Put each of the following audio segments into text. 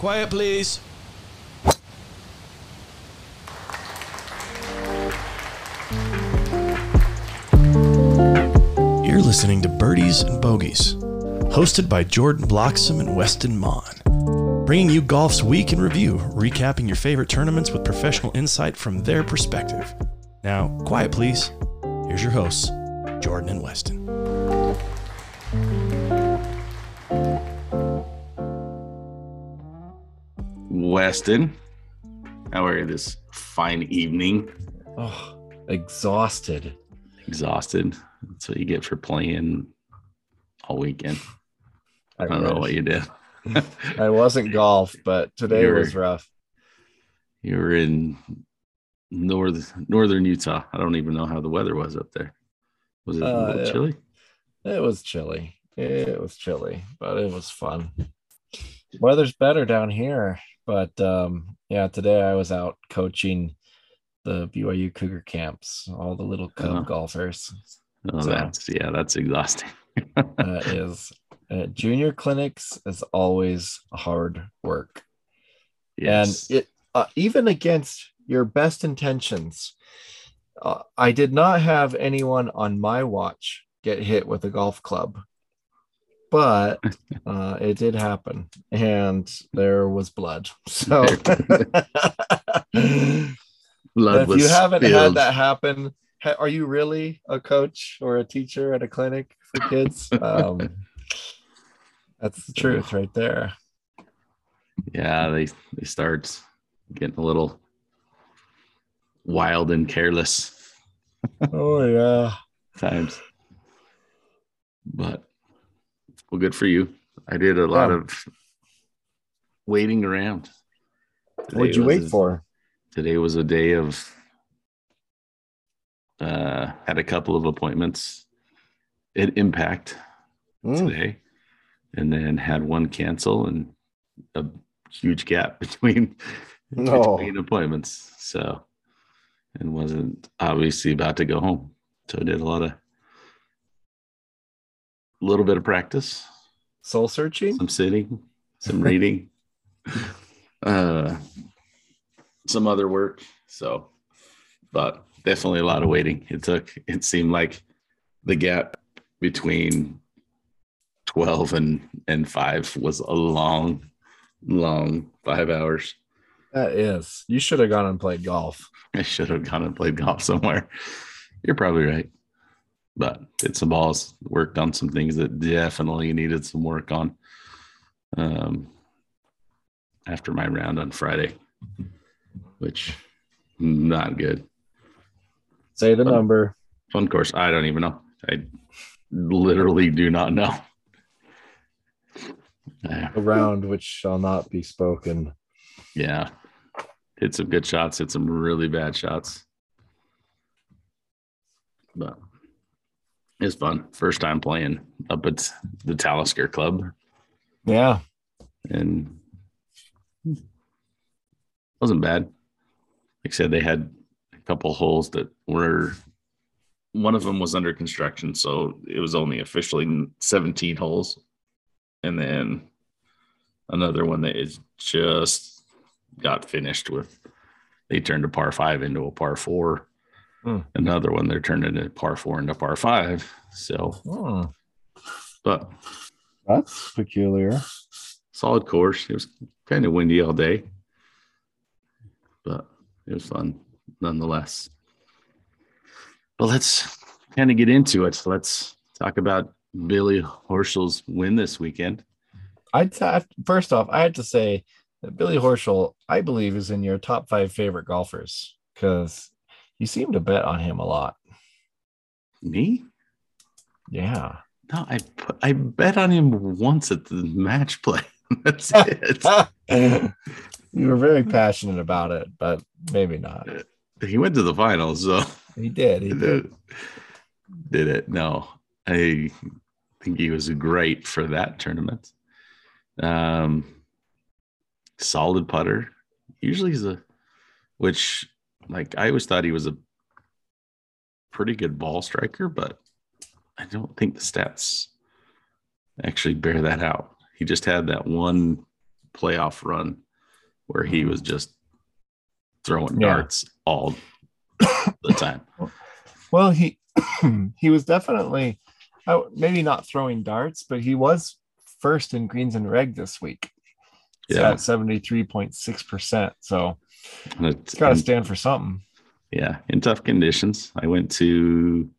Quiet, please. You're listening to Birdies and Bogeys, hosted by Jordan Bloxham and Weston Mon, bringing you golf's week in review, recapping your favorite tournaments with professional insight from their perspective. Now, quiet, please. Here's your hosts, Jordan and Weston. Weston, how are you this fine evening? Oh, exhausted. Exhausted. That's what you get for playing all weekend. I, I don't know what you did. I wasn't golf, but today You're- was rough. You were in north northern Utah. I don't even know how the weather was up there. Was it a Uh, little yeah. chilly? It was chilly. It was chilly, but it was fun. Weather's better down here, but um, yeah, today I was out coaching the BYU Cougar camps, all the little cub Uh-huh. golfers. Oh, So- that's yeah, that's exhausting. That is uh, junior clinics is always hard work. yes. and it uh, even against your best intentions uh, i did not have anyone on my watch get hit with a golf club but uh, it did happen and there was blood so Blood if you haven't had that happen ha- are you really a coach or a teacher at a clinic for kids? Um, that's the truth right there. Yeah, they they start getting a little wild and careless. Oh yeah. Times. But well, good for you. I did a lot Yeah. of waiting around. what'd you wait a- for Today was a day of uh had a couple of appointments at Impact Mm. today and then had one cancel and a huge gap between No. between appointments. So, and wasn't obviously about to go home. So I did a lot of, a little bit of practice, soul searching some sitting, some reading, uh, some other work. So, but definitely a lot of waiting. It took, it seemed like the gap between 12 and, and five was a long, long five hours. That is. You should have gone and played golf. I should have gone and played golf somewhere. You're probably right. But hit some balls, worked on some things that definitely needed some work on. Um, after my round on Friday, which not good. Say the Fun. number. Fun course. I don't even know. I literally do not know. A round which shall not be spoken. yeah. Hit some good shots, hit some really bad shots. But it's fun. First time playing up at the Talisker Club Yeah. and wasn't bad. Like I said, they had a couple holes that were one of them was under construction, so it was only officially 17 holes. And then another one that is just got finished with they turned a par five into a par four. Hmm. Another one they're turning a par four into par five. So, Hmm. but That's peculiar. solid course. It was kind of windy all day, but it was fun nonetheless. But let's kind of get into it. Let's talk about Billy Horschel's win this weekend. I'd t- first off, I had to say that Billy Horschel, I believe, is in your top five favorite golfers because you seem to bet on him a lot. Me? Yeah. No, I I bet on him once at the match play. That's it. you were very passionate about it, but maybe not. he went to the finals, so He did. He did. Did it? No, I think he was great for that tournament. Um, solid putter. Usually he's a, which like I always thought he was a pretty good ball striker, but I don't think the stats actually bear that out. He just had that one playoff run where he was just throwing Yeah. darts all the time. Well, he he was definitely uh, maybe not throwing darts, but he was first in greens and reg this week. It's Yeah. at seventy three point six percent. So it's- got to stand for something. yeah, in tough conditions. I went to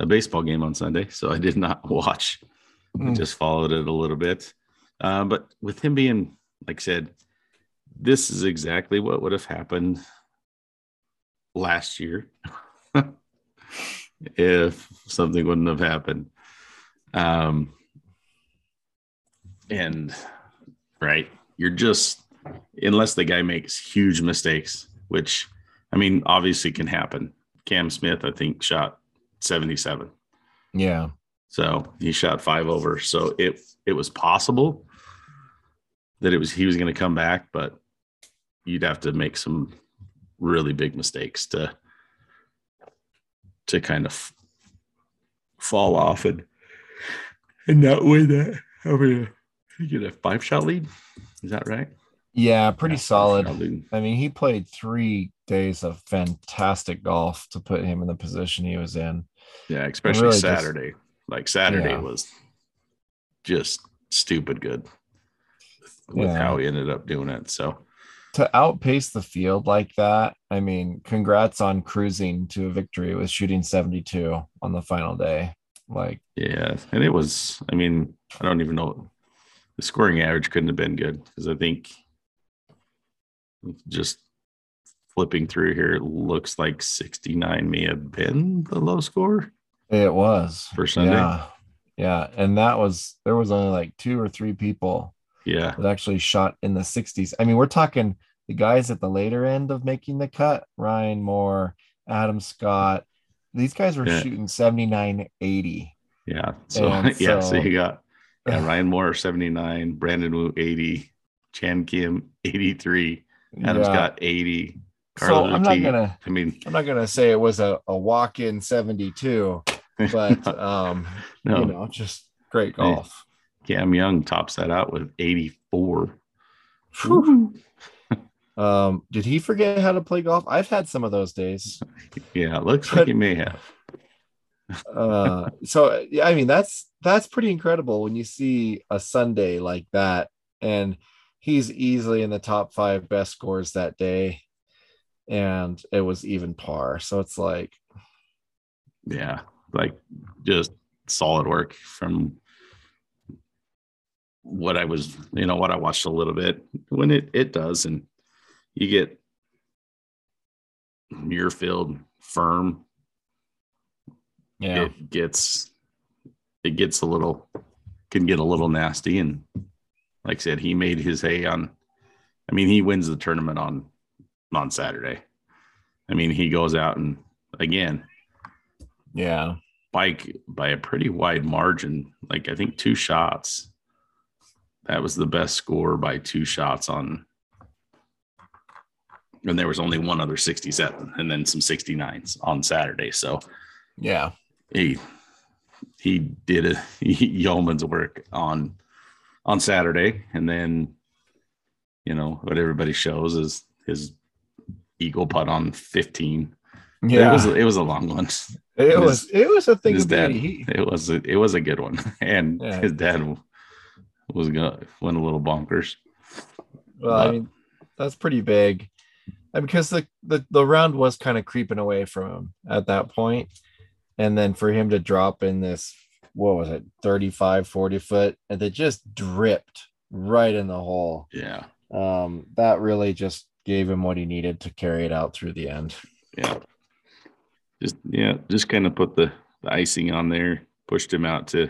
a baseball game on Sunday, so I did not watch. I Mm. just followed it a little bit. Uh, but with him being, like I said, this is exactly what would have happened last year if something wouldn't have happened. Um, and right, you're just unless the guy makes huge mistakes, which I mean, obviously can happen. Cam Smith, I think, shot 77. Yeah, So he shot five over. So it it was possible that it was he was going to come back, but you'd have to make some really big mistakes to to kind of fall off and and not win that. I mean, you get a five shot lead. Is that right? yeah, pretty Yeah, solid. I mean, he played three days of fantastic golf to put him in the position he was in. Yeah, especially really just- Saturday. like Saturday Yeah. was just stupid good with Yeah. how he ended up doing it. So To outpace the field like that, I mean, congrats on cruising to a victory with shooting 72 on the final day. Like, yeah, and it was. I mean, I don't even know the scoring average couldn't have been good because I think just flipping through here, it looks like 69 may have been the low score. it was For Sunday? Yeah. Yeah. And that was, there was only like two or three people Yeah, that actually shot in the 60s. I mean, we're talking the guys at the later end of making the cut Ryan Moore, Adam Scott. These guys were Yeah. shooting 79 80. yeah. So And yeah, so so- you got yeah, Ryan Moore 79, Brandon Wu 80, Chan Kim 83, Adam Yeah. Scott 80. So Carlos I'm not gonna I mean, I'm not gonna say it was a, a walk-in 72, but um no, you know, just great golf. Cam Young tops that out with 84. Um, did he forget how to play golf? I've had some of those days. Yeah, it looks like he may have. Uh, so yeah, I mean that's that's pretty incredible when you see a Sunday like that, and he's easily in the top five best scores that day, and it was even par. So it's like, Yeah, like just solid work from what I was, you know, what I watched a little bit when it it does, and you get your field firm. Yeah, It gets it gets a little can get a little nasty, and like I said, he made his hay on. I mean, he wins the tournament on on Saturday. I mean, he goes out and again yeah, by by a pretty wide margin. Like I think two shots. That was the best score by two shots on. And there was only one other 67 and then some 69s on Saturday. So yeah, he he did a yeoman's work on on Saturday. And then you know what everybody shows is his eagle putt on 15. yeah. It was it was a long one. It was it was a thing his dad. He, it was a, it was a good one and Yeah. his dad was gonna went a little bonkers well, I mean, that's pretty big, and because the the the round was kind of creeping away from him at that point, and then for him to drop in this, what was it, 35, 40 foot, and it just dripped right in the hole. yeah Um, that really just gave him what he needed to carry it out through the end. yeah just yeah just kind of put the, the icing on there pushed him out to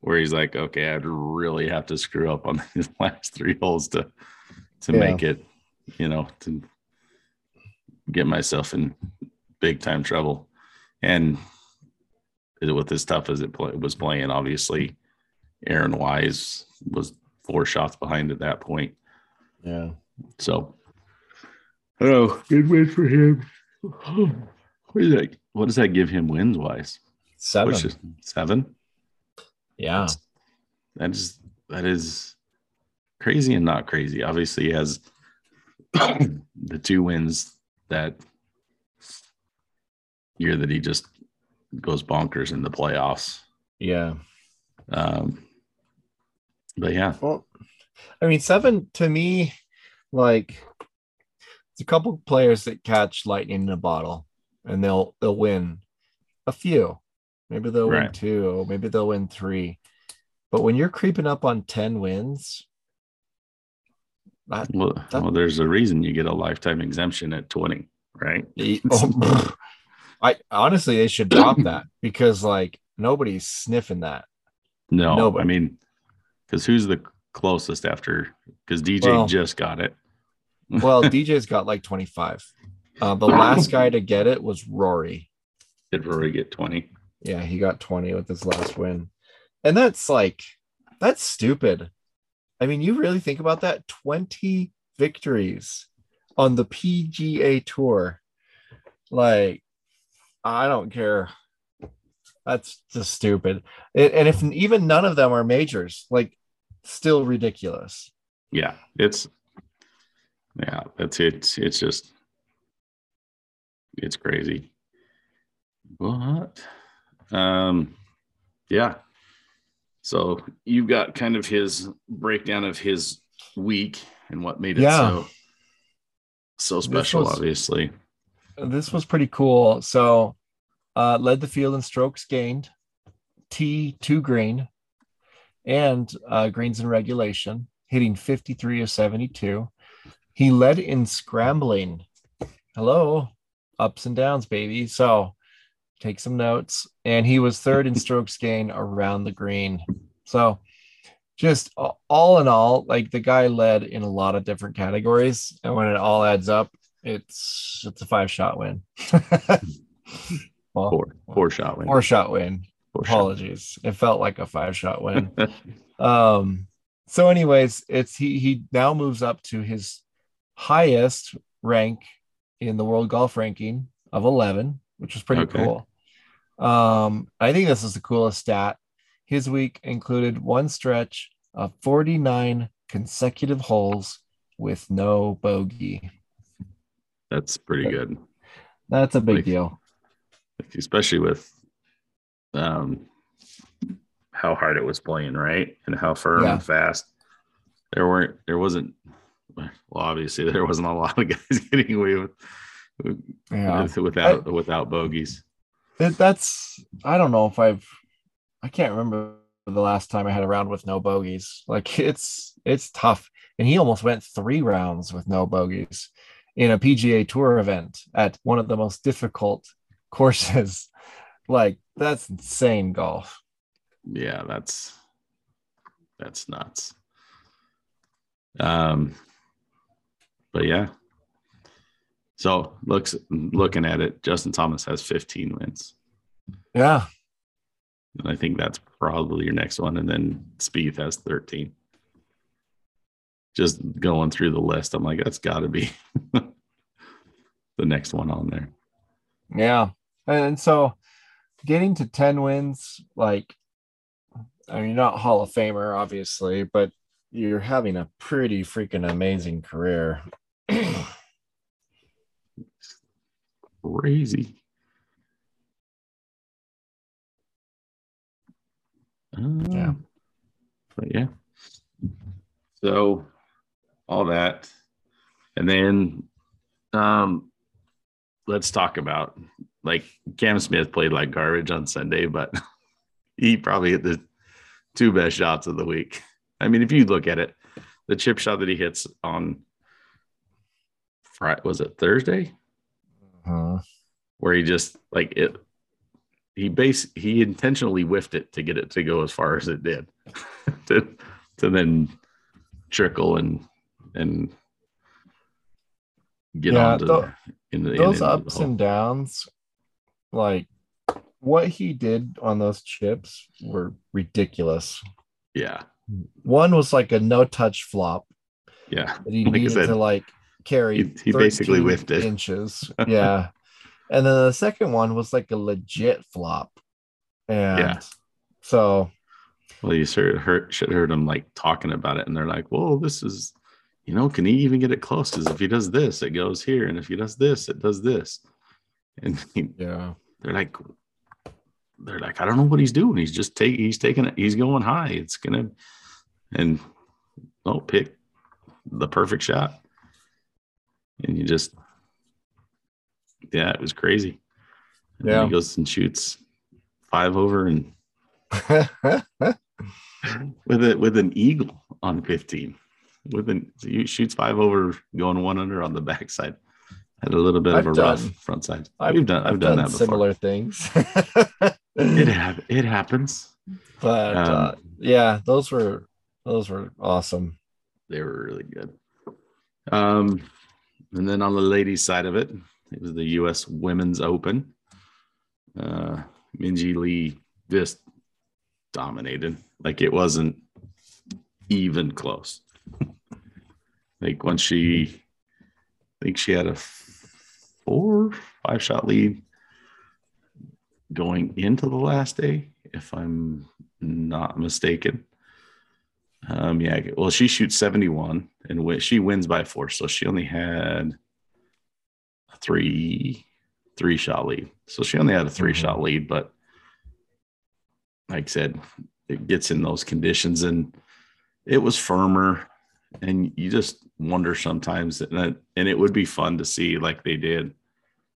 where he's like okay i'd really have to screw up on these last three holes to to Yeah. make it you know to get myself in big time trouble and with as tough as it play, was playing obviously aaron wise was four shots behind at that point Yeah. So, oh, good win for him. What, is that, what does that give him wins wise? Seven. Is seven. yeah. That is that is crazy and not crazy. Obviously, he has the two wins that year that he just goes bonkers in the playoffs. Yeah. Um, but yeah, Well, I mean, seven to me, like it's a couple players that catch lightning in a bottle and they'll they'll win a few. Maybe they'll win Right. two, maybe they'll win three. But when you're creeping up on 10 wins, that, well, That- well, there's a reason you get a lifetime exemption at 20, right? oh, I honestly they should drop that because like nobody's sniffing that. No, Nobody. I mean, because who's the closest after? Because DJ Well- just got it. Well, DJ's got like 25. Uh, the last guy to get it was Rory. Did Rory get 20? Yeah, he got 20 with his last win. And that's like, that's stupid. I mean, you really think about that 20 victories on the PGA Tour. Like, I don't care. That's just stupid. And and if even none of them are majors, like, still ridiculous. Yeah, it's yeah, that's it. It's just it's crazy. What? Um yeah. So you've got kind of his breakdown of his week and what made it Yeah. so so special, was- obviously. This was pretty cool. So, uh, led the field in strokes gained, tee to green, and uh, greens in regulation, hitting 53 of 72. He led in scrambling. Hello, ups and downs, baby. So, take some notes. And he was third in strokes gained around the green. So, just all in all, like the guy led in a lot of different categories. And when it all adds up, it's it's a five shot win. well, Four four shot win. four shot win. Four shot. Apologies. It felt like a five shot win. um. So, anyways, it's he he now moves up to his highest rank in the world golf ranking of 11, which is pretty Okay. cool. Um, I think this is the coolest stat. His week included one stretch of 49 consecutive holes with no bogey. That's pretty good. That's a big Like- deal. especially with um how hard it was playing, right? And how firm Yeah. and fast. There weren't there wasn't well obviously there wasn't a lot of guys getting away with, with Yeah. without without bogeys. It, that's I don't know if I've I can't remember the last time I had a round with no bogeys. Like it's it's tough. And he almost went three rounds with no bogeys in a PGA tour event at one of the most difficult courses. Like that's insane golf. Yeah, that's that's nuts. Um but yeah. So looks looking at it, Justin Thomas has 15 wins. Yeah. And I think that's probably your next one. And then Spieth has 13. Just going through the list, I'm like, that's got to be the next one on there. Yeah. And so getting to 10 wins, like, I mean, not Hall of Famer, obviously, but you're having a pretty freaking amazing career. Crazy. Yeah. Um, But yeah. So all that. And then um let's talk about like Cam Smith played like garbage on Sunday, but he probably hit the two best shots of the week. I mean, if you look at it, the chip shot that he hits on Friday, was it Thursday? Uh, Where he just like it he base he intentionally whiffed it to get it to go as far as it did. to to then trickle and and get Yeah, on to tho- in the in those the ups hole. and downs, like what he did on those chips were ridiculous. yeah One was like a no touch flop yeah that he Like needed said, to like carry. he- he basically whiffed it. inches. Yeah. and then the second one was like a legit flop. And Yeah. so Well, you heard, should have heard them like talking about it, and they're like, "Well, this is, you know, can he even get it close? Because if he does this, it goes here, and if he does this, it does this." And he, Yeah. they're like, they're like, I don't know what he's doing. He's just taking, he's taking it, he's going high. It's gonna, and oh, pick the perfect shot, and you just, yeah, it was crazy. And Yeah. he goes and shoots five over and with it with an eagle on 15 with he shoots five over going one under on the backside. Had a little bit I've of a rough front side. I've- we've done i've, done, that before. similar things. it hap- it happens. But Um, uh, yeah, those were those were awesome. they were really good. Um and then on the ladies side of it it was the us women's open. Uh minjee lee just dominated. Like it wasn't even close like once she i think she had a four five shot lead going into the last day if i'm not mistaken um, yeah. Well, she shoots 71 and she wins by four. So she only had a three, three shot lead. So she only had a 3 Mhm. shot lead, but like I said, it gets in those conditions and it was firmer. And you just wonder sometimes, and it, and it would be fun to see like they did,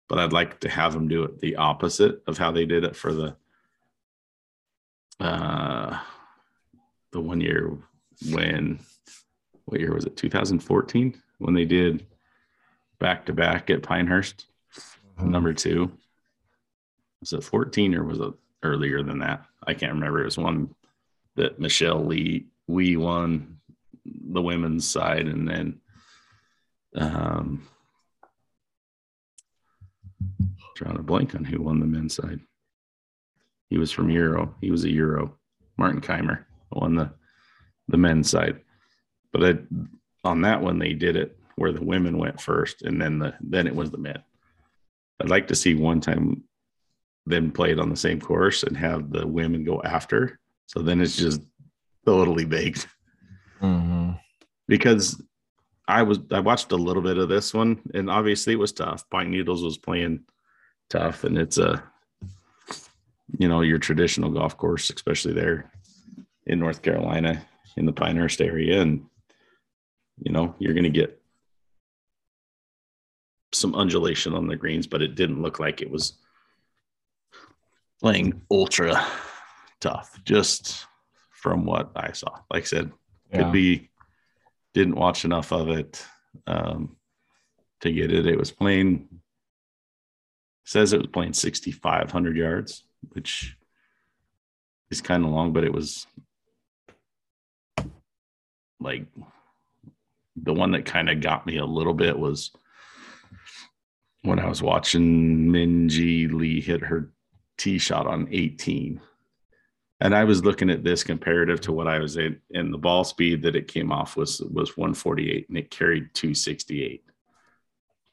but I'd like to have them do it the opposite of how they did it for the, uh, the one year when what year was it? 2014 when they did back to back at pinehurst number two. Was it 14 or was it earlier than that? I can't remember. It was one that michelle wie we won the women's side and then um trying to blank on who won the men's side he was from euro he was a euro martin kaymer won the the men's side. But on that one, they did it where the women went first, and then the then it was the men. I'd like to see one time them play it on the same course and have the women go after. So then it's just totally baked Mhm. because I was I watched a little bit of this one, and obviously it was tough. Pine Needles was playing tough, and it's a you know your traditional golf course, especially there in North Carolina in the Pinehurst area, and you know you're going to get some undulation on the greens, but it didn't look like it was playing ultra tough. Just from what I saw, like I said, Yeah. could be didn't watch enough of it um, to get it. It was playing says it was playing 6,500 yards, which is kind of long, but it was like the one that kind of got me a little bit was when I was watching Minjee Lee hit her tee shot on 18. And I was looking at this comparative to what I was in, and the ball speed that it came off was was 148 and it carried 268.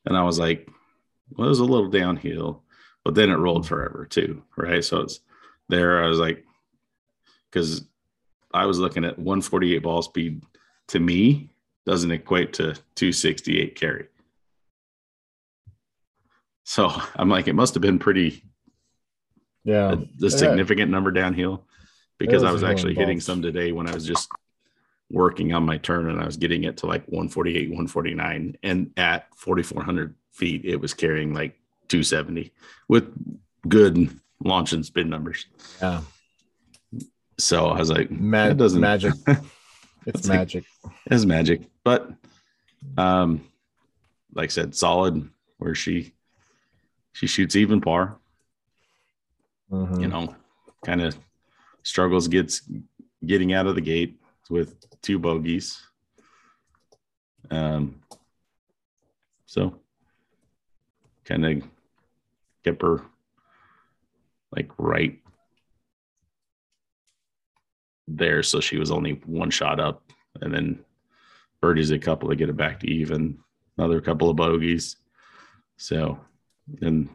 And I was like, well, it was a little downhill, but then it rolled forever too. Right. So it's there. I was like, because I was looking at 148 ball speed to me doesn't equate to 268 carry. So I'm like, it must have been pretty Yeah. a significant number downhill because I was actually hitting some today when I was just working on my turn and I was getting it to like 148, 149. And at 4,400 feet, it was carrying like 270 with good launch and spin numbers. Yeah. So I was like, Ma- that doesn't magic. It's like- magic. It's magic, but um, like I said, solid where she she shoots even par. Mhm. You know, kind of struggles gets getting out of the gate with two bogeys. Um, so kind of kept her like right there, so she was only one shot up, and then birdies a couple to get it back to even. Another couple of bogeys, so then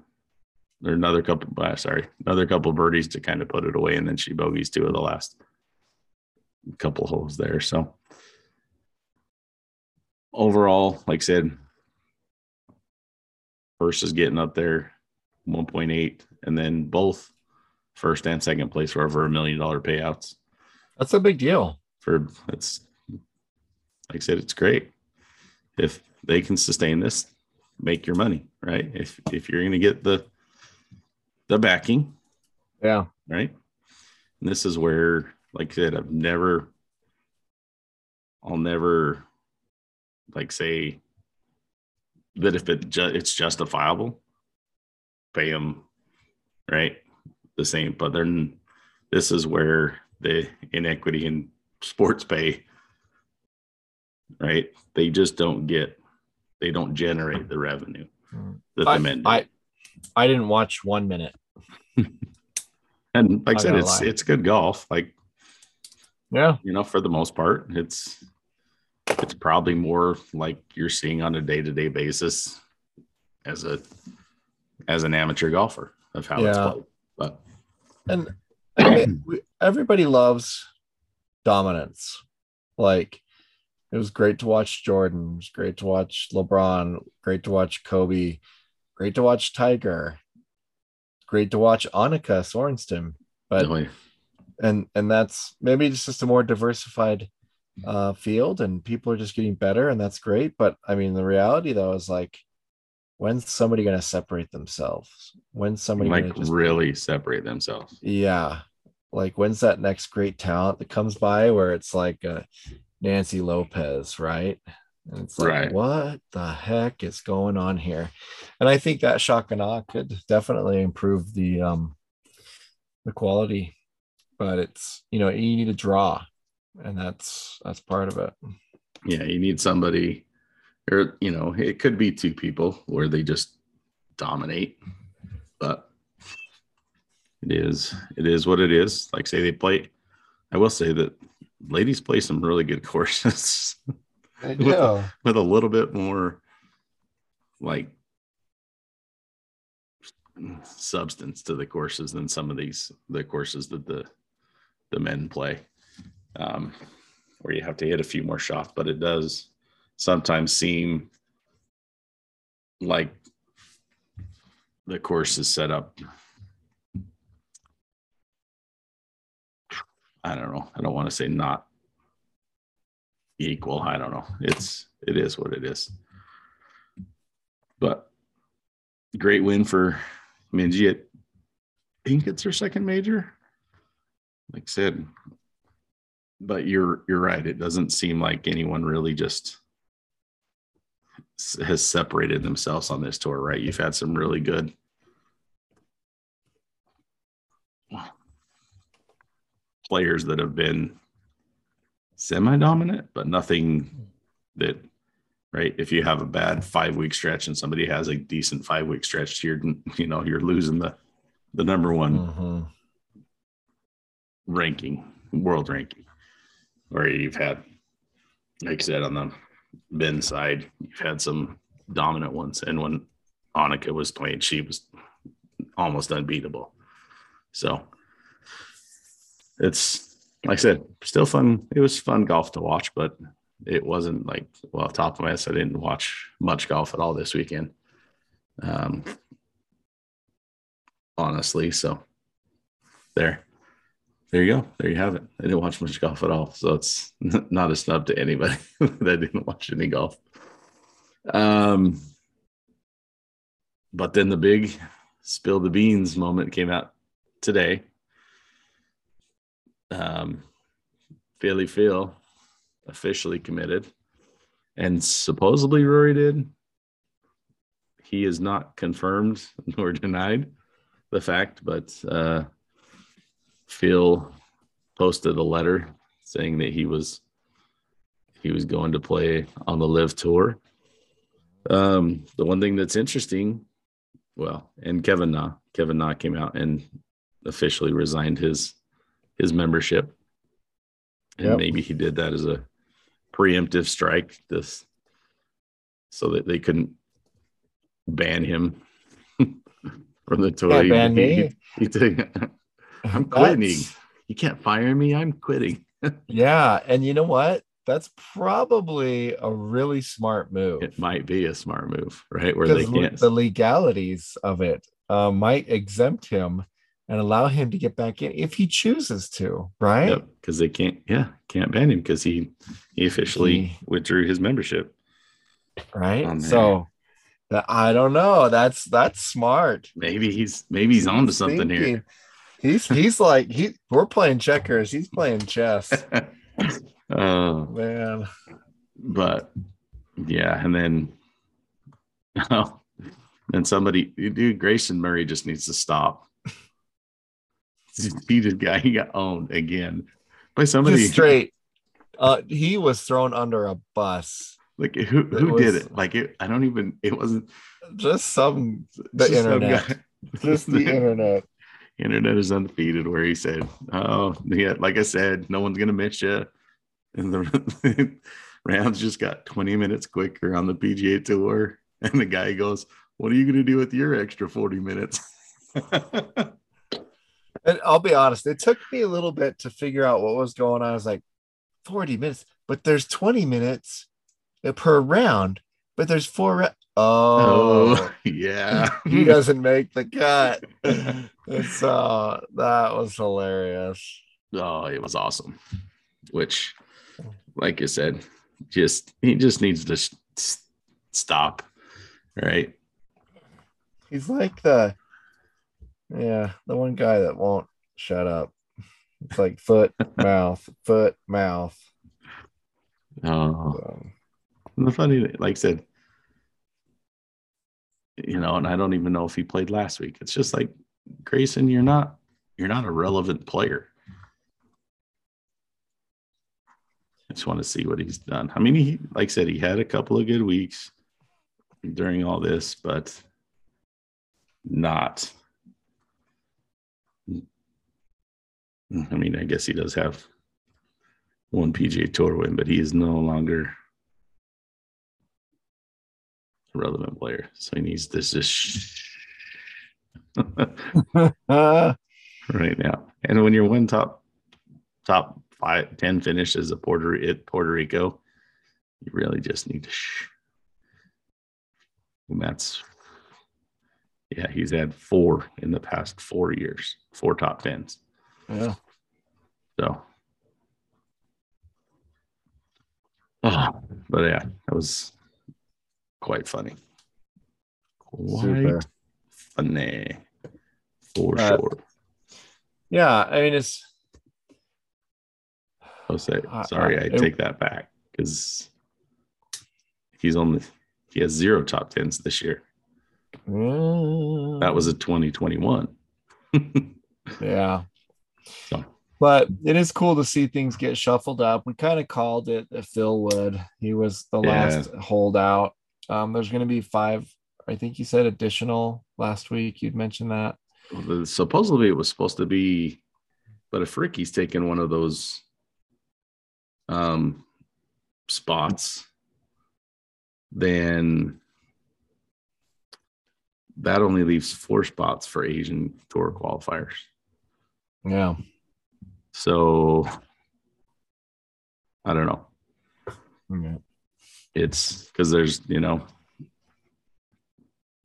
there another couple. Uh, sorry, another couple of birdies to kind of put it away, and then she bogeys two of the last couple holes there. So overall, like I said, first is getting up there 1.8, and then both first and second place were over a million dollar payouts. That's a big deal. For it's like I said, it's great if they can sustain this, make your money, right? If if you're gonna get the the backing, Yeah. right? And this is where, like I said, I've never, I'll never, like say that if it ju- it's justifiable, pay them, right? The same, but then this is where the inequity in sports pay, right? They just don't get, they don't generate the revenue that the I, men do. I I didn't watch one minute. and like I said, it's lie. it's good golf. Like Yeah. you know, for the most part, it's it's probably more like you're seeing on a day to day basis as a as an amateur golfer of how it's Yeah. played. But And I mean, everybody loves dominance. Like it was great to watch Jordan, it was great to watch LeBron, great to watch Kobe, great to watch Tiger, great to watch Annika Sorenstam. But and and that's maybe it's just a more diversified uh field and people are just getting better and that's great. But i mean the reality though is like when's somebody going to separate themselves? When's somebody like just really separate themselves. yeah. Like when's that next great talent that comes by where it's like uh, nancy lopez right and it's like Right. what the heck is going on here and i think that shakana could definitely improve the um the quality but it's you know you need a draw and that's that's part of it Yeah, you need somebody, or you know, it could be two people where they just dominate, but it is it is what it is. Like say they play. I will say that ladies play some really good courses. Do. with a little bit more like substance to the courses than some of these the courses that the the men play um where you have to hit a few more shots but it does sometimes seem like the course is set up i don't know i don't want to say not equal. I don't know. It's it is what it is. But great win for Minjee. At, I think it's her second major. Like I said, but you're you're right. It doesn't seem like anyone really just has separated themselves on this tour, right? You've had some really good players that have been semi-dominant, but nothing that right. If you have a bad five week stretch and somebody has a decent five week stretch, you're you know you're losing the the number one Mhm. ranking, world ranking, or you've had, like I said, on the Ben side, you've had some dominant ones, and when Annika was playing, she was almost unbeatable. So it's like I said, still fun. It was fun golf to watch, but it wasn't like well, top of my head, I didn't watch much golf at all this weekend. Um, honestly, so there, there you go. There you have it. I didn't watch much golf at all, so it's not a snub to anybody that didn't watch any golf. Um, but then the big spill the beans moment came out today. Um, Philly Phil officially committed, and supposedly Rory did. He is not confirmed nor denied the fact, but uh, Phil posted a letter saying that he was he was going to play on the LIV Tour. Um, the one thing that's interesting, well, and Kevin Na, Kevin Na came out and officially resigned his his membership, and Yep. maybe he did that as a preemptive strike, this so that they couldn't ban him from the He- ban he- me. he did- I'm quitting. You can't fire me. I'm quitting. Yeah, and you know what? That's probably a really smart move. It might be a smart move, right? Where they can't. the legalities of it uh, might exempt him and allow him to get back in if he chooses to, right? because they can't. Yeah, can't ban him because he he officially He- withdrew his membership. Right. Oh, so that I don't know. That's that's smart. Maybe he's maybe he's on to something here. He's he's like he we're playing checkers. He's playing chess. oh Man. but yeah, and then oh, and somebody, dude, Grayson Murray just needs to stop. A defeated guy. He got owned again by somebody. Just straight. Uh he was thrown under a bus. Like who It who did was- it? Like it, I don't even. It wasn't Just some the just some internet. guy- Just the internet. internet is undefeated where he said oh yeah like i said no one's gonna miss you and the rounds just got 20 minutes quicker on the pga tour and the guy goes what are you gonna do with your extra 40 minutes And I'll be honest, it took me a little bit to figure out what was going on. I was like, 40 minutes, but there's 20 minutes per round, but there's four. Ra- oh, oh yeah he doesn't make the cut. so uh that was hilarious. oh it was awesome which like i said just he just needs to s- s- stop right He's like the yeah, the one guy that won't shut up. It's like foot, mouth, foot, mouth. oh So, And the funny, like I said, you know, and I don't even know if he played last week. It's just like Grayson, you're not, you're not a relevant player. I just want to see what he's done. I mean, he, like I said, he had a couple of good weeks during all this, but not. Mm-hmm. I mean, I guess he does have one PGA Tour win, but he is no longer a relevant player. So he needs this just right now. And when you're one top top five, 10 finishes at Puerto at Puerto Rico, you really just need to shh. And that's yeah, he's had four in the past four years, four top tens. Yeah. So oh, but yeah, that was quite funny. Quite Super. funny for Uh, sure. Yeah, I mean it's I'll say Uh, sorry, uh, I it- take that back because he's only he has zero top tens this year. That was a 2021. yeah. So. But it is cool to see things get shuffled up. We kind of called it that Phil would. He was the Yeah. last holdout. Um, there's going to be five, I think you said additional last week. You'd mentioned that. Supposedly it was supposed to be, but if Ricky's taken one of those um spots, then that only leaves four spots for Asian tour qualifiers. Yeah. So I don't know. Yeah. It's because there's, you know,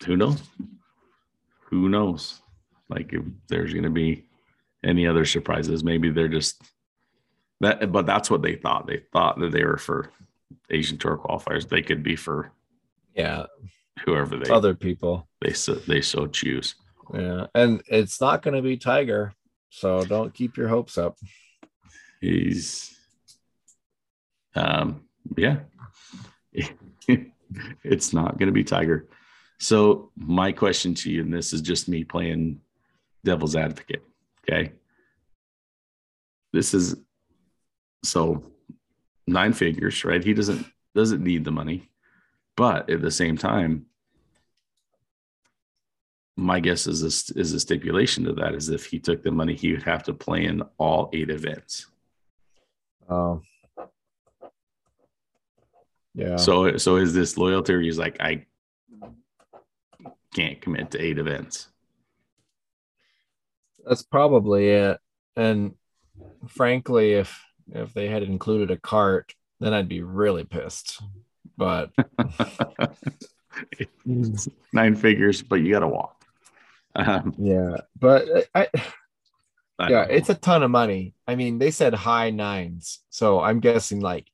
who knows? Who knows? Like if there's going to be any other surprises, maybe they're just that, but that's what they thought. They thought that they were for Asian Tour qualifiers. They could be for Yeah. whoever they Other people. they so they so choose. Yeah. And it's not going to be Tiger. So don't keep your hopes up. He's, um, yeah, it's not going to be Tiger. So my question to you, and this is just me playing devil's advocate. Okay, this is so nine figures, right? He doesn't doesn't need the money, but at the same time, my guess is this is a stipulation to that is if he took the money, he would have to play in all eight events. Um, yeah. So so is this loyalty or he's like, I can't commit to eight events. That's probably it. And frankly, if if they had included a cart, then I'd be really pissed. But Nine figures, but you got to walk. Um, yeah, but I, I yeah, know. it's a ton of money. I mean, they said high nines, so I'm guessing like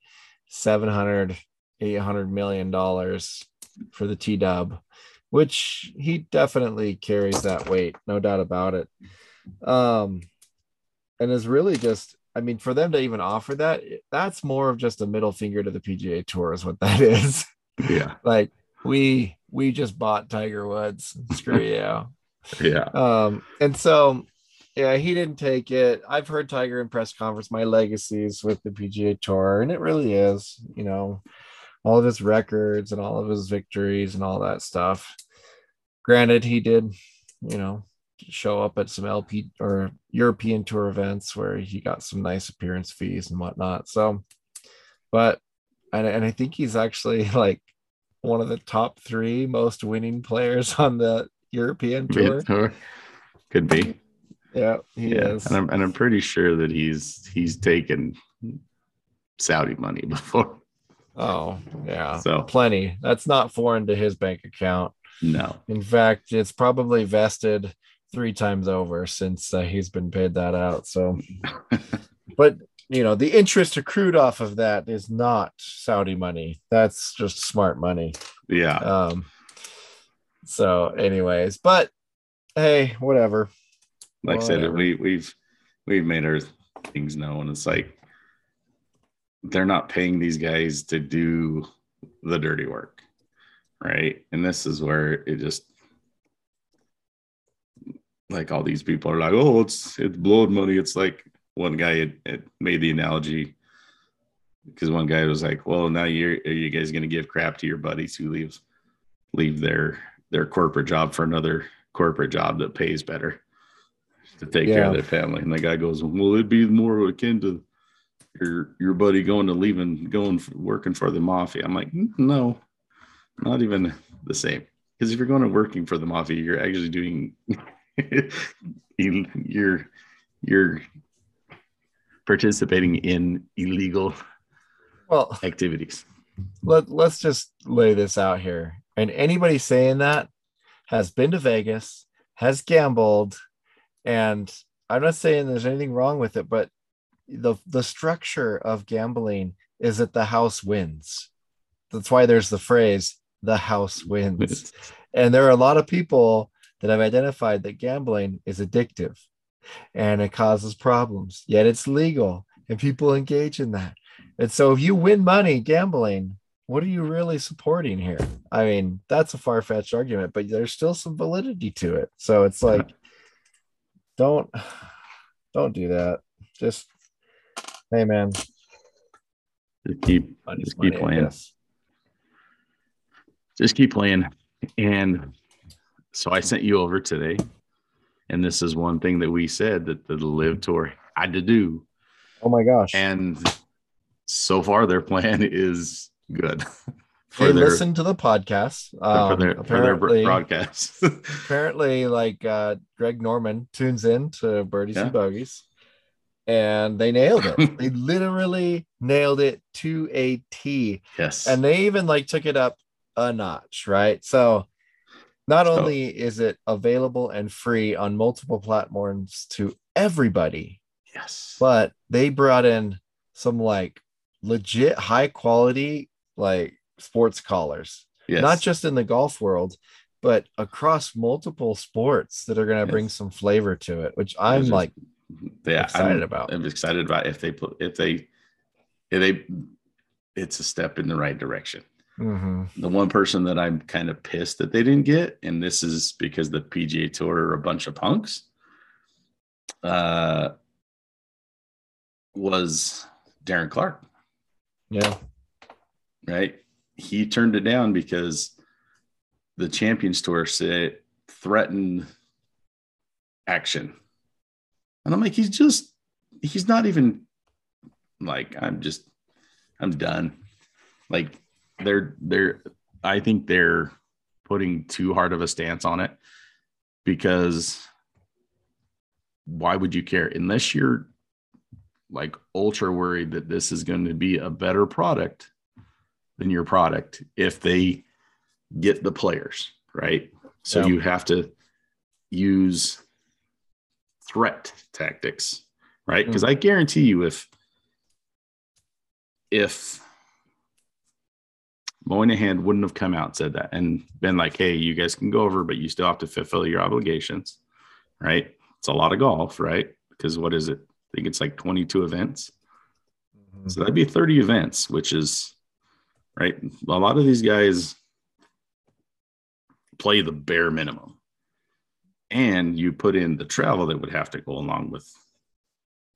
700, 800 million dollars for the T Dub, which he definitely carries that weight, no doubt about it. Um, and is really just, I mean, for them to even offer that, that's more of just a middle finger to the PGA Tour, is what that is. yeah, like we we just bought Tiger Woods. Screw you. Yeah, Um, and so yeah, he didn't take it. I've heard Tiger in press conference, my legacies with the PGA Tour, and it really is, you know, all of his records and all of his victories and all that stuff. Granted, he did, you know, show up at some LP or European tour events where he got some nice appearance fees and whatnot. So, but and, and I think he's actually like one of the top three most winning players on the European tour. Tour. Could be. Yeah, he yeah, is. and I'm and I'm pretty sure that he's he's taken Saudi money before. Oh, yeah. So- plenty. That's not foreign to his bank account. No, In fact, it's probably vested three times over since uh, he's been paid that out. So, but you know, the interest accrued off of that is not Saudi money. That's just smart money. yeah, Um, so, anyways, but hey, whatever. like I said, whatever. we we've we've made our things known. It's like they're not paying these guys to do the dirty work, right? And this is where it just like all these people are like, oh, it's it's blood money. It's like one guy had, had made the analogy because one guy was like, well, now you're are you guys gonna give crap to your buddies who leaves leave their their corporate job for another corporate job that pays better to take care of their family. And the guy goes, Well, it'd be more akin to your your buddy going to leaving, going working for the mafia. I'm like, "Mm, no, not even the same. Because if you're going to working for the mafia, you're actually doing you're you're participating in illegal Well, activities. let, let's just lay this out here. And anybody saying that has been to Vegas, has gambled, and I'm not saying there's anything wrong with it, but the the structure of gambling is that the house wins. That's why there's the phrase the house wins. And there are a lot of people that have identified that gambling is addictive and it causes problems, yet it's legal and people engage in that. And so if you win money gambling, what are you really supporting here? I mean, that's a far fetched argument, but there's still some validity to it. So it's like, don't don't do that. Just hey man, Just keep money's Just keep money, playing. just keep playing. And so I sent you over today. And this is one thing that we said that the LIV Tour had to do. Oh my gosh. And so far their plan is good they their, listen to the podcast. for Um, for their bro- apparently, broadcast. apparently, like uh, Greg Norman tunes in to Birdies Yeah. and Bogies, and they nailed it. they literally nailed it to a T. yes. and they even like took it up a notch right so not So- only is it available and free on multiple platforms to everybody yes. but they brought in some like legit high quality like sports callers yes. not just in the golf world but across multiple sports that are going to bring some flavor to it which i'm Yes, like yeah, excited I'm, about. I'm excited about if they put if they if they it's a step in the right direction. mhm. the one person that I'm kind of pissed that they didn't get, and this is because the PGA Tour are a bunch of punks, uh, was Darren Clarke, yeah right? He turned it down because the Champions Tour said threatened action. And I'm like, he's just, he's not even like, I'm just, I'm done. Like, they're, they're, I think they're putting too hard of a stance on it because why would you care unless you're like ultra worried that this is going to be a better product than your product if they get the players, right? So Yeah. you have to use threat tactics, right? Because mm. I guarantee you if if Monahan wouldn't have come out and said that and been like, hey, you guys can go over, but you still have to fulfill your obligations, right? It's a lot of golf, right? Because what is it? I think it's like 22 events. Mm-hmm. So that'd be 30 events, which is right. A lot of these guys play the bare minimum. And you put in the travel that would have to go along with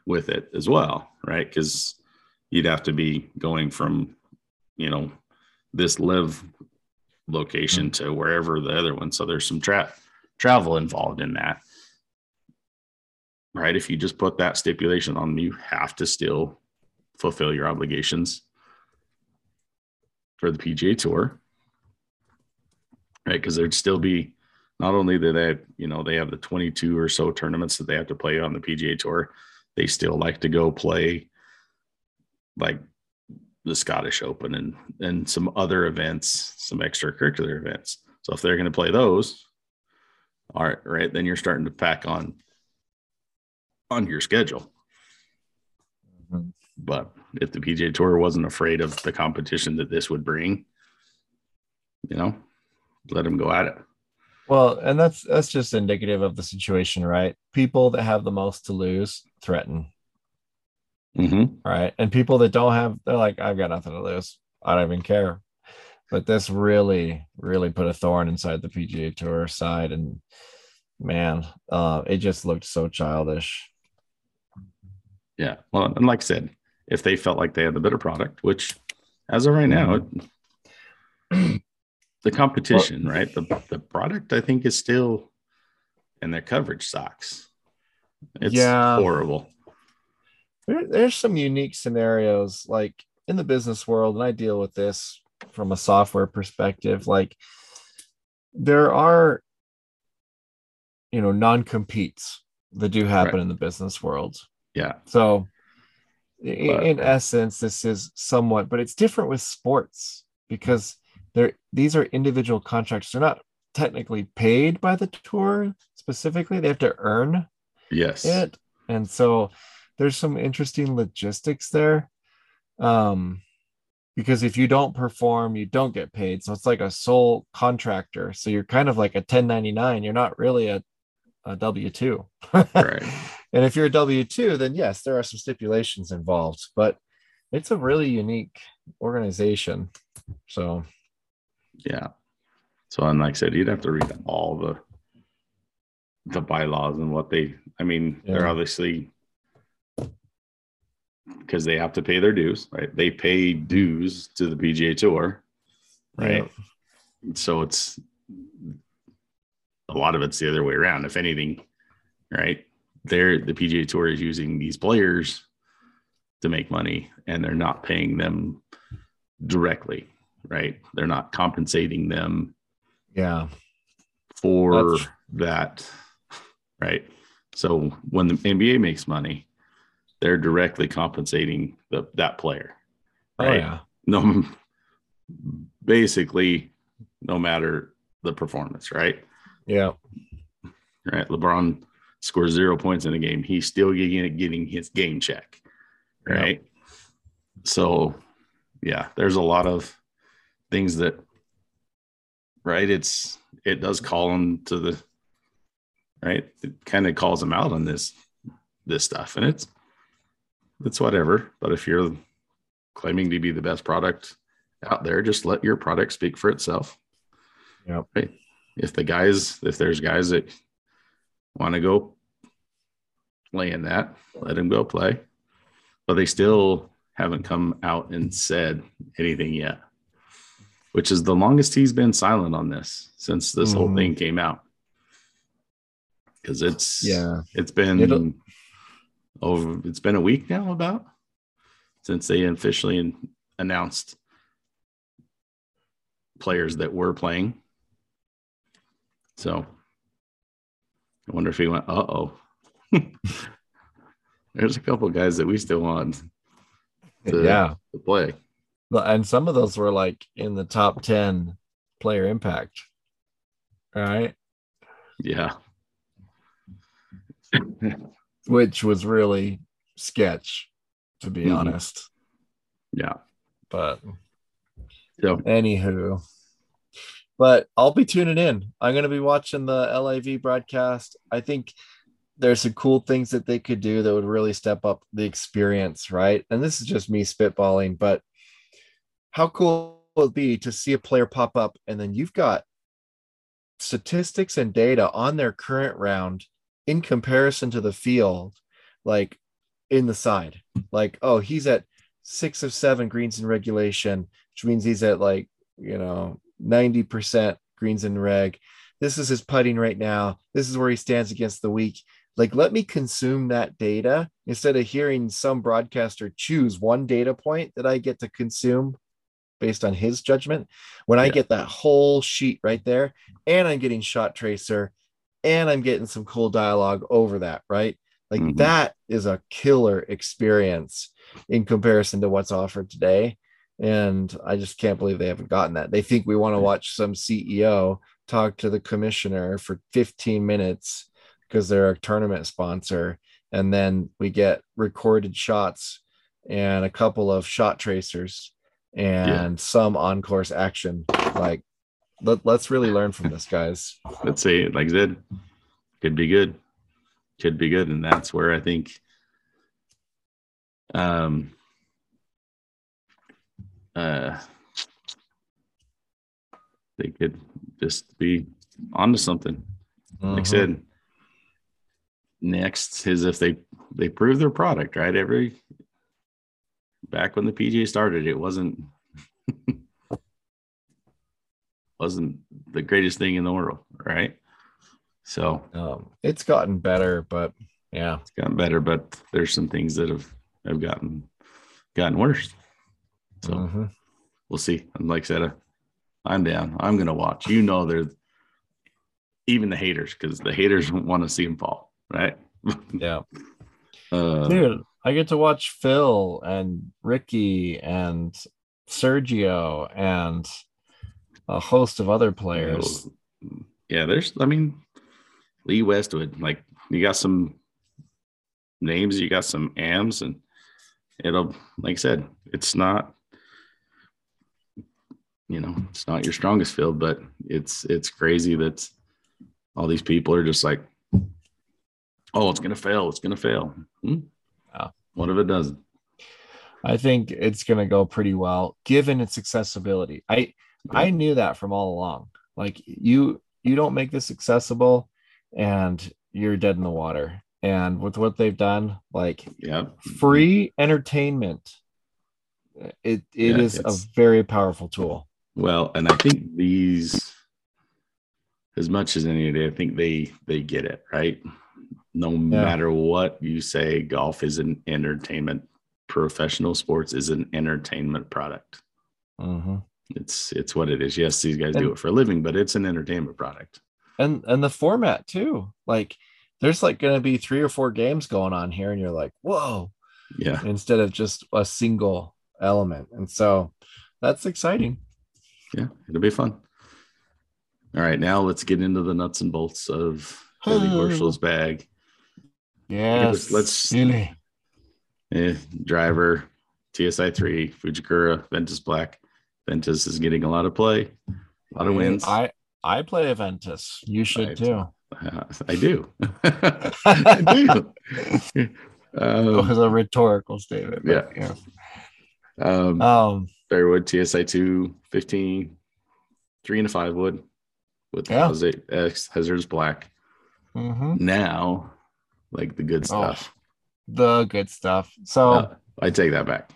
with it as well, right? Because you'd have to be going from, you know, this live location mm-hmm. to wherever the other one. So there's some tra- travel involved in that. Right. If you just put that stipulation on, you have to still fulfill your obligations for the PGA Tour, right? Because there'd still be not only that they, you know, they have the 22 or so tournaments that they have to play on the PGA Tour, they still like to go play like the Scottish Open and and some other events, some extracurricular events. So if they're going to play those, all right, right, then you're starting to pack on on your schedule. Mhm. But if the PGA Tour wasn't afraid of the competition that this would bring, you know, let them go at it. Well, and that's that's just indicative of the situation, right? People that have the most to lose threaten, Mm-hmm. right? And people that don't have, they're like, I've got nothing to lose. I don't even care. But this really, really put a thorn inside the PGA Tour side, and man, uh, it just looked so childish. Yeah. Well, and like I said, if they felt like they had the better product, which as of right now, it, the competition, right? The the product I think is still and their coverage sucks. It's Yeah. horrible. There, there's some unique scenarios like in the business world, and I deal with this from a software perspective. Like there are, you know, non-competes that do happen Right. in the business world. Yeah. So i- But- in essence, this is somewhat, but it's different with sports because they're these are individual contracts. They're not technically paid by the tour specifically. They have to earn Yes. it and so there's some interesting logistics there um because if you don't perform you don't get paid so it's like a sole contractor so you're kind of like a 1099 you're not really a, a w2 Right. And if you're a w2 then yes there are some stipulations involved but it's a really unique organization so Yeah. So, and like I said, you'd have to read all the the bylaws and what they. I mean, they're obviously because they have to pay their dues, right? They pay dues to the PGA Tour, right? So it's a lot of it's the other way around. If anything, right? They're the PGA Tour is using these players to make money, and they're not paying them directly, right? They're not compensating them yeah for That's- that, right? So when the NBA makes money, they're directly compensating the, that player, oh right? yeah No, basically, no matter the performance, right? yeah Right. LeBron scores zero points in a game, he's still getting getting his game check, Yeah. right? So, yeah, there's a lot of things that, right? It's it does call him to the right. It kind of calls him out on this this stuff, and it's it's whatever. But if you're claiming to be the best product out there, just let your product speak for itself. Yeah. Right. If the guys, if there's guys that want to go play in that, let them go play. But they still haven't come out and said anything yet, which is the longest he's been silent on this since this whole Mhm. thing came out. Because it's yeah it's been It'll- over it's been a week now about since they officially announced players that were playing. So I wonder if he went, uh oh. there's a couple guys that we still want to, yeah. to play. And some of those were like in the top 10 player impact. All right. Yeah. Which was really sketch, to be Mhm. honest. Yeah. But So anywho. But I'll be tuning in. I'm going to be watching the LIV broadcast. I think there's some cool things that they could do that would really step up the experience, right? And this is just me spitballing, but how cool would it be to see a player pop up and then you've got statistics and data on their current round in comparison to the field, like in the side. Like, oh, he's at six of seven greens in regulation, which means he's at like, you know, 90% greens and reg. This is his putting right now. This is where he stands against the week. Like, let me consume that data instead of hearing some broadcaster choose one data point that I get to consume based on his judgment. When I get that whole sheet right there, and I'm getting shot tracer, and I'm getting some cool dialogue over that, right? Like Mhm. that is a killer experience in comparison to what's offered today. And I just can't believe they haven't gotten that. They think we want to watch some CEO talk to the commissioner for 15 minutes because they're a tournament sponsor. And then we get recorded shots and a couple of shot tracers and some on course action. Like, let, let's really learn from this, guys. let's say, like I said, could be good. Could be good. And that's where I think um uh they could just be onto something. Like I Mhm. said, next is if they they prove their product, right? Every back when the PGA started, it wasn't wasn't the greatest thing in the world, right? So Um, it's gotten better, but yeah. it's gotten better, but there's some things that have have gotten gotten worse. So Mhm. we'll see. And like I said, I'm down. I'm gonna watch. You know, there's even the haters because the haters want to see him fall, right? yeah. Uh, Dude, I get to watch Phil and Ricky and Sergio and a host of other players. Yeah, there's. I mean, Lee Westwood. Like you got some names, you got some AMs, and it'll. Like I said, it's not. You know, it's not your strongest field, but it's it's crazy that all these people are just like, oh, it's gonna fail. It's gonna fail. Hmm? Yeah. What if it doesn't? I think it's going to go pretty well given its accessibility. I I knew that from all along. Like you you don't make this accessible and you're dead in the water. And with what they've done, like Yeah. free entertainment, it it Yeah, is a very powerful tool. Well, and I think these, as much as any of day, I think they they get it right. No matter what you say, golf is an entertainment. Professional sports is an entertainment product. Mhm. It's it's what it is. Yes, these guys do it for a living, but it's an entertainment product. and and the format too like there's like going to be three or four games going on here and you're like whoa Yeah, instead of just a single element and so that's exciting yeah, it'll be fun. All right, now let's get into the nuts and bolts of Billy Horschel's bag. yes let's- really Eh, driver, TSI three, Fujikura, Ventus Black. Ventus is getting a lot of play, a lot of wins. i i play Ventus. you should Right. too Uh, I do. I do. it Um, was a rhetorical statement but, Yeah. um, um Fairwood TSI 2, 15, three and a five wood with Yeah. X HZRDUS Black. mhm. Now, like the good Oh, stuff. the good stuff so Uh, I take that back.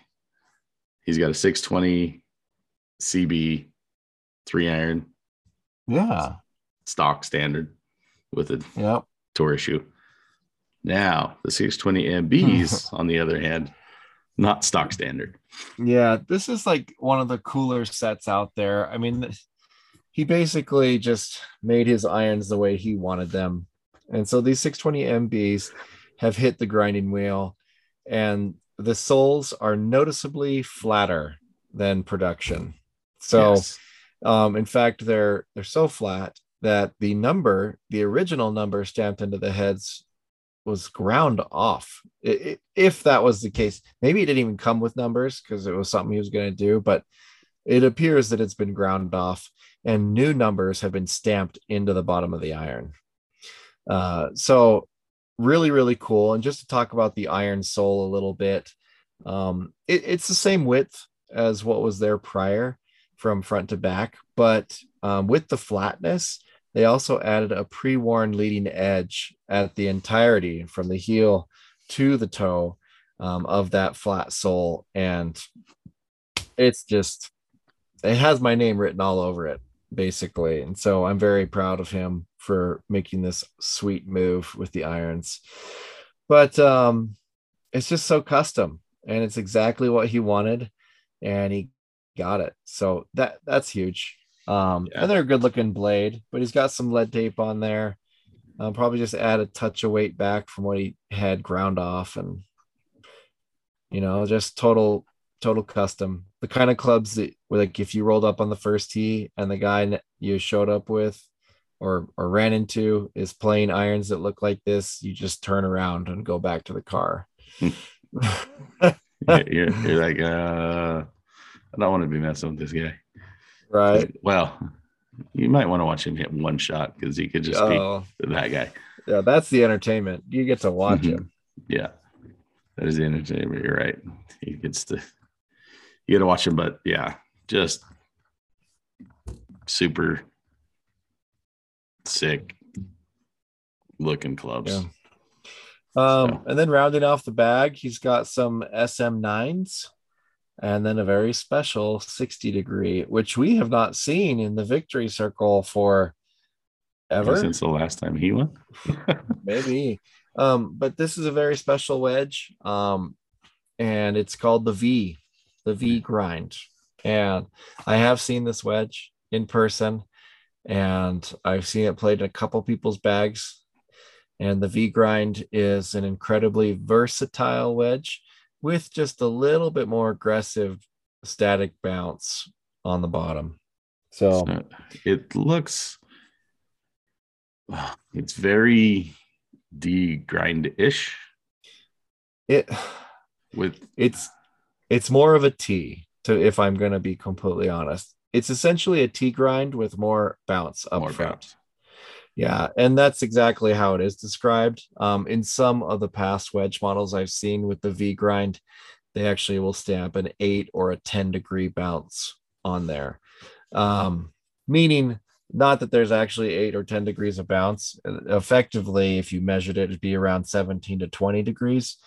He's got a 620 CB three iron yeah stock standard with a yep tour issue. Now, the 620 MBs, on the other hand, not stock standard. Yeah, this is like one of the cooler sets out there. I mean, he basically just made his irons the way he wanted them. And so these 620 MBs have hit the grinding wheel. and the soles are noticeably flatter than production. So, Yes. um, in fact, they're they're so flat that the number, the original number stamped into the heads, was ground off. If that was the case, maybe it didn't even come with numbers because it was something he was going to do, but it appears that it's been ground off and new numbers have been stamped into the bottom of the iron. Uh, so really, really cool. And just to talk about the iron sole a little bit, um, it- it's the same width as what was there prior from front to back, but um, with the flatness, they also added a pre-worn leading edge at the entirety from the heel to the toe um, of that flat sole, and it's just it has my name written all over it basically. And so i'm very proud of him for making this sweet move with the irons. But um it's just so custom and it's exactly what he wanted and he got it. So that that's huge um Yeah. and they're a good looking blade but he's got some lead tape on there i'll probably just add a touch of weight back from what he had ground off and you know just total total custom the kind of clubs that where like if you rolled up on the first tee and the guy you showed up with or or ran into is playing irons that look like this you just turn around and go back to the car you're, you're, you're like, uh, I don't want to be messing with this guy. Right Well, you might want to watch him hit one shot because he could just oh be that guy. yeah that's the entertainment you get to watch Mhm. him Yeah, that is the entertainment. You're right. He gets to you got to watch him, but yeah, just super sick looking clubs. Yeah. Um, So- and then rounding off the bag, he's got some SM9s and then a very special 60 degree, which we have not seen in the victory circle for ever. Since the last time he won. Maybe. Um, but this is a very special wedge. Um, and it's called the V, the V grind. And I have seen this wedge in person, and I've seen it played in a couple people's bags. And the V grind is an incredibly versatile wedge with just a little bit more aggressive static bounce on the bottom. So, So it looks it's very D grind ish it with it's it's more of a T to if I'm gonna be completely honest. It's essentially a T grind with more bounce up more front. bounce. Yeah, and that's exactly how it is described. Um, in some of the past wedge models I've seen with the V grind, they actually will stamp an eight or a 10 degree bounce on there. Um, meaning not that there's actually eight or 10 degrees of bounce. Effectively, if you measured it, it'd be around 17 to 20 degrees.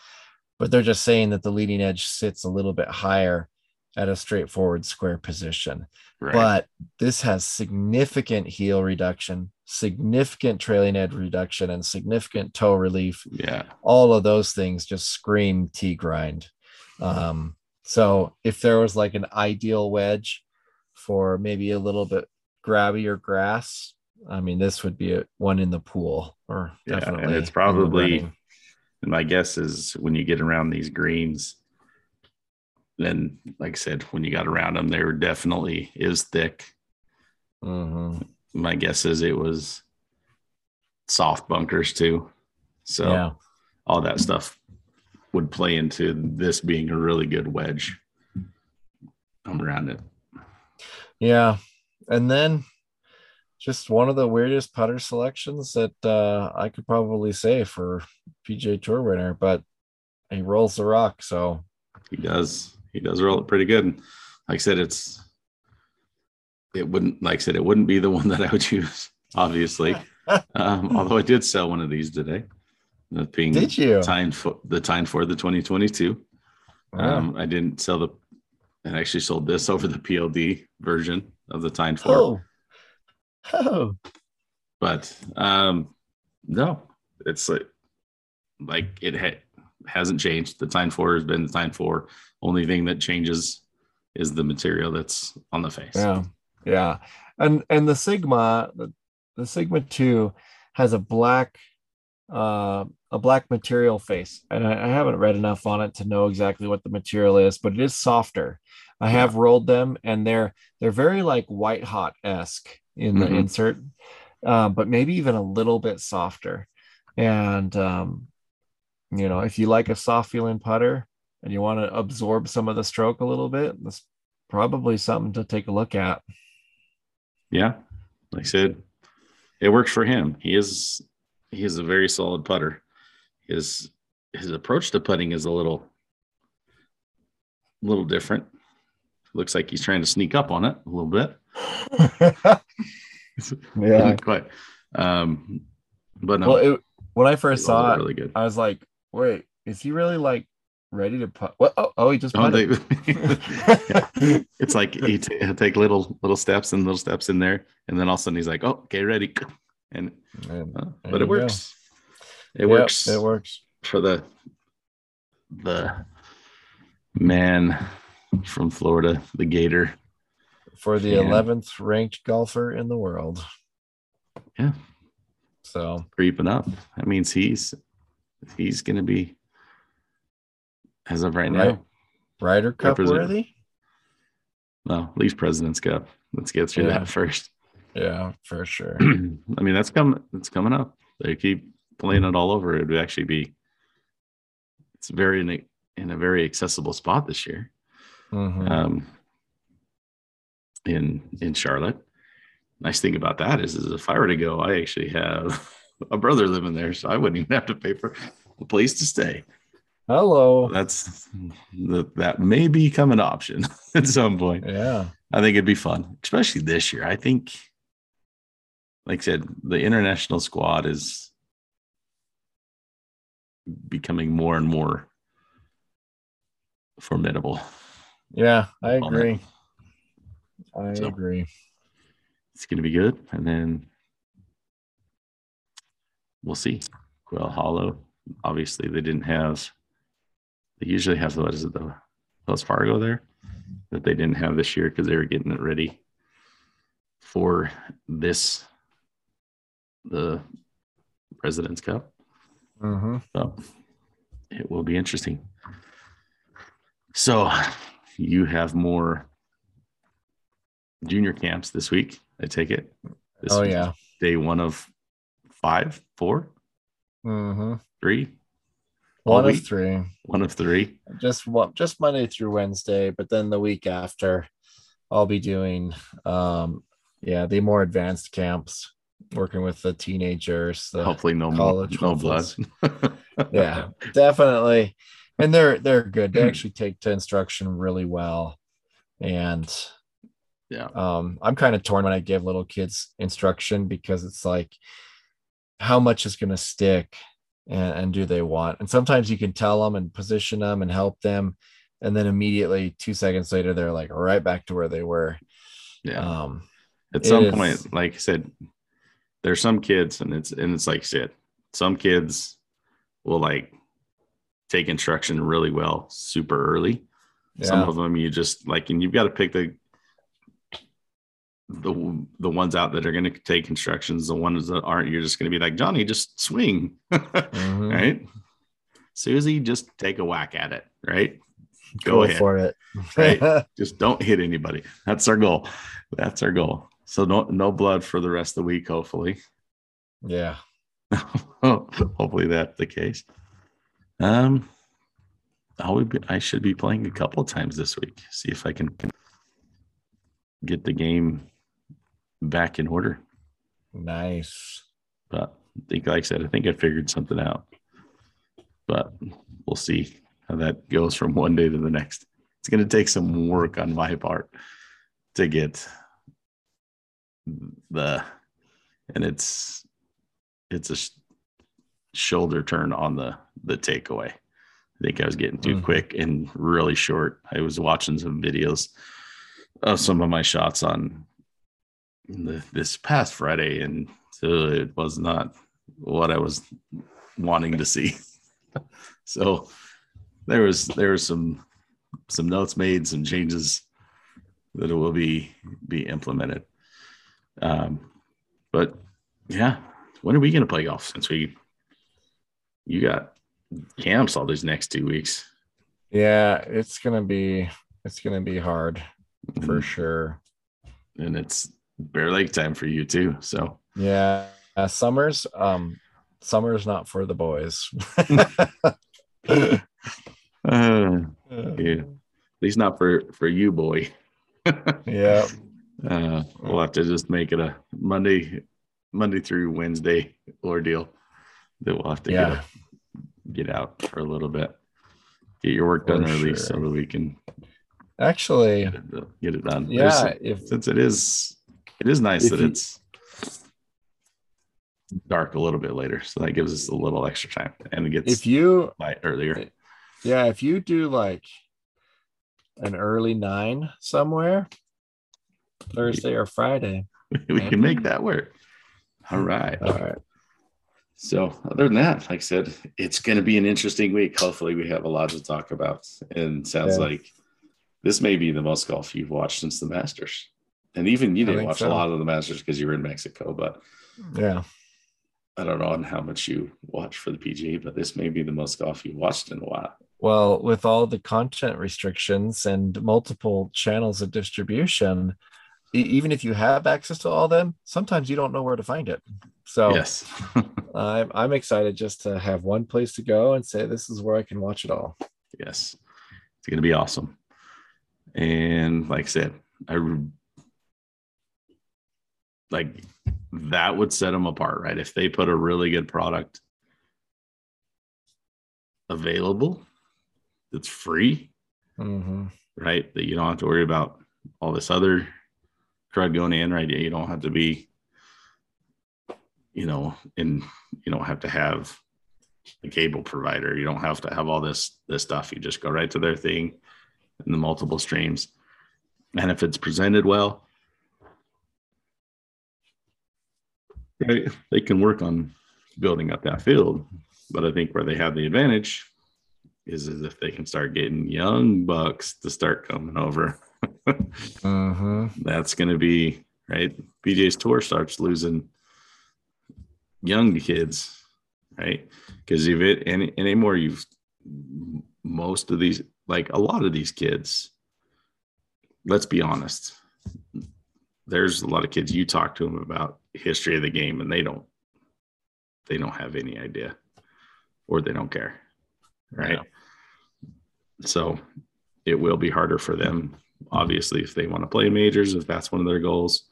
But they're just saying that the leading edge sits a little bit higher at a straightforward square position Right. but this has significant heel reduction, significant trailing edge reduction, and significant toe relief. yeah. All of those things just scream T grind. Um, so if there was like an ideal wedge for maybe a little bit grabbier grass, I mean, this would be a, one in the pool or Yeah, and definitely. it's probably- And my guess is when you get around these greens, then like I said, when you got around them, they were definitely is thick. Mhm. My guess is it was soft bunkers too. So Yeah. all that stuff would play into this being a really good wedge around it. Yeah. And then just one of the weirdest putter selections that uh, I could probably say for PGA Tour winner, but he rolls the rock. So He does. He does roll it pretty good. Like I said, it's it wouldn't like I said, it wouldn't be the one that I would choose, obviously. um, although I did sell one of these today. That being did you? Tyne 4 the Tyne 4 the 2022. Wow. Um, I didn't sell the I actually sold this over the PLD version of the Time for. oh. Oh. But um no, it's like like it ha- hasn't changed. The Tyne 4 has been the Tyne 4. Only thing that changes is the material that's on the face. Yeah. Yeah. And and the Sigma, the, Sigma 2 has a black uh, a black material face, and I, I haven't read enough on it to know exactly what the material is, but it is softer. I have rolled them, and they're they're very like white hot esque in the Mhm. insert, uh, but maybe even a little bit softer. And um, you know, if you like a soft feeling putter and you want to absorb some of the stroke a little bit, that's probably something to take a look at. Yeah, like I said, it works for him. He is he is a very solid putter. His his approach to putting is a little little different. Looks like he's trying to sneak up on it a little bit. yeah. Quite. Um, but no, Well, it, when I first saw it, really good. I was like, wait, is he really like ready to put? What? Oh, oh he just Oh, putted. they- it's like he t- he'll take little little steps and little steps in there, and then all of a sudden he's like, "Oh, okay, ready," and uh, but it go. works. It Yep, works. It works. for the the man from Florida, the Gator. For the 11th ranked golfer in the world. Yeah. So, creeping up. That means he's he's gonna be as of right, Right. now. Ryder Cup worthy? No, at least President's Cup. Let's get through Yeah. that first. Yeah, for sure. I mean, that's coming. It's coming up. They keep playing it all over. It would actually be. It's very in a, in a very accessible spot this year. Mhm. um, in in Charlotte. Nice thing about that is, is if I were to go, I actually have a brother living there, so I wouldn't even have to pay for a place to stay. Hello. That's that that may become an option at some point. Yeah. I think it'd be fun, especially this year. I think, like I said, the international squad is becoming more and more formidable. Yeah, I agree. I So- agree. it's going to be good. And then we'll see. Quail Hollow, obviously, they didn't have, they usually have, the what is it, the Wells Fargo there that they didn't have this year because they were getting it ready for this, the President's Cup. hmm So it will be interesting. So you have more junior camps this week, I take it. This Oh yeah. Day one of five, four, hmm three, One of week? three. one of three. Just one, just Monday through Wednesday, but then the week after, I'll be doing, um, yeah, the more advanced camps, working with the teenagers. The, Hopefully no college no blood. yeah, definitely. And they're they're good. They actually take to instruction really well, and Yeah. um, I'm kind of torn when I give little kids instruction because it's like, how much is going to stick, and, and do they want? And sometimes you can tell them and position them and help them, and then immediately two seconds later they're like right back to where they were. Yeah. Um, At some is- point, like I said, there's some kids, and it's and it's like said, some kids will like take instruction really well super early. Some of them you just like, and you've got to pick the the the ones out that are going to take instructions. The ones that aren't, you're just going to be like Johnny, just swing, Mhm. right? Susie, just take a whack at it, right? Go, go ahead, for it. Right. just don't hit anybody. That's our goal. That's our goal. So no no blood for the rest of the week. Hopefully, yeah. hopefully that's the case. Um, I'll be, I should be playing a couple of times this week. See if I can get the game back in order. Nice. But I think, like I said, I think I figured something out. But we'll see how that goes from one day to the next. It's going to take some work on my part to get the, and it's it's a sh- shoulder turn on the the takeaway. I think I was getting too Mhm. quick and really short. I was watching some videos of some of my shots on the, this past Friday, and so it was not what I was wanting to see. so there was there was some some notes made, some changes that will be be implemented. Um, but yeah, when are we going to play golf? Since we you got camps all these next two weeks. Yeah, it's gonna be it's gonna be hard for Mhm. sure. And it's Bear Lake time for you too. So Yeah, uh, summers. Um, summer's not for the boys. uh, yeah. At least not for for you, boy. yeah, Uh, we'll have to just make it a Monday, Monday through Wednesday ordeal that we'll have to yeah, get, get out for a little bit. Get your work done For early so sure. that we can actually, get it- done. yeah. If since it is, it is nice If that you- it's dark a little bit later, so that gives us a little extra time, and it gets if you light earlier. yeah, if you do like an early nine somewhere, Thursday or Friday. we can make that work. All mm-hmm. right. All right. So, other than that, like I said, it's going to be an interesting week. Hopefully, we have a lot to talk about. And sounds Yeah. like this may be the most golf you've watched since the Masters. And even you didn't watch so. a lot of the Masters because you were in Mexico, but Yeah. I don't know on how much you watch for the PGA, but this may be the most golf you've watched in a while. Well, with all the content restrictions and multiple channels of distribution, even if you have access to all of them, sometimes you don't know where to find it. So Yes. I'm I'm excited just to have one place to go and say this is where I can watch it all. yes. It's going to be awesome. And like I said, I like that would set them apart, right? If they put a really good product available that's free, Mm-hmm. right? That you don't have to worry about all this other crud going in, right? You don't have to be, you know, and you don't have to have a cable provider. You don't have to have all this this stuff. You just go right to their thing and the multiple streams. And if it's presented well, right, they can work on building up that field. But I think where they have the advantage is, is if they can start getting young bucks to start coming over. Mm-hmm. That's going to be right. BJ's tour starts losing young kids, right? Because if it any anymore, you've most of these, like a lot of these kids. Let's be honest. There's a lot of kids you talk to them about history of the game, and they don't. They don't have any idea, or they don't care, right? So it will be harder for them obviously if they want to play majors if that's one of their goals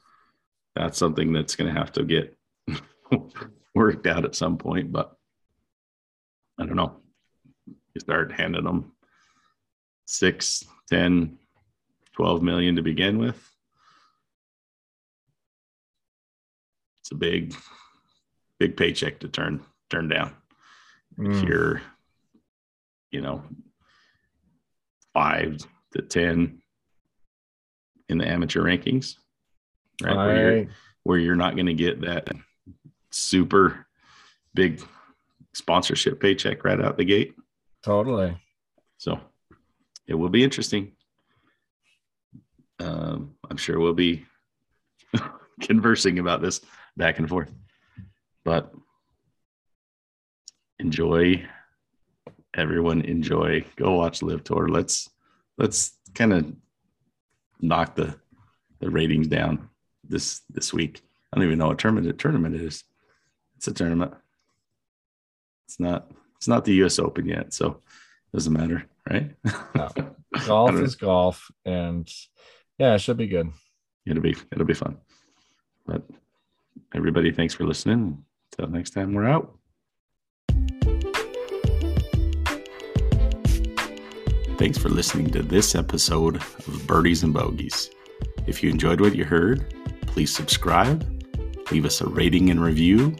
that's something that's going to have to get worked out at some point but i don't know you start handing them six, 10, 12 million to begin with it's a big big paycheck to turn turn down if Mm. you're you know five to ten in the amateur rankings right where you're, where you're not going to get that super big sponsorship paycheck right out the gate totally. so it will be interesting um, i'm sure we'll be conversing about this back and forth. But enjoy everyone enjoy. Go watch LIV Tour let's let's kind of knock the the ratings down this this week. I don't even know what tournament tournament is. It's a tournament. It's not it's not the us open yet so it doesn't matter right? No. Golf is golf, and yeah, it should be good. it'll be it'll be fun. But everybody thanks for listening. Until next time we're out. Thanks for listening to this episode of birdies and Bogies. if you enjoyed what you heard please subscribe leave us a rating and review.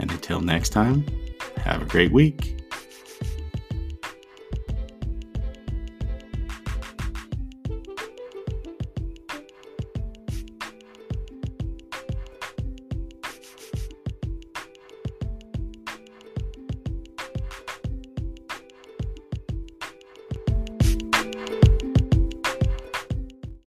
And until next time have a great week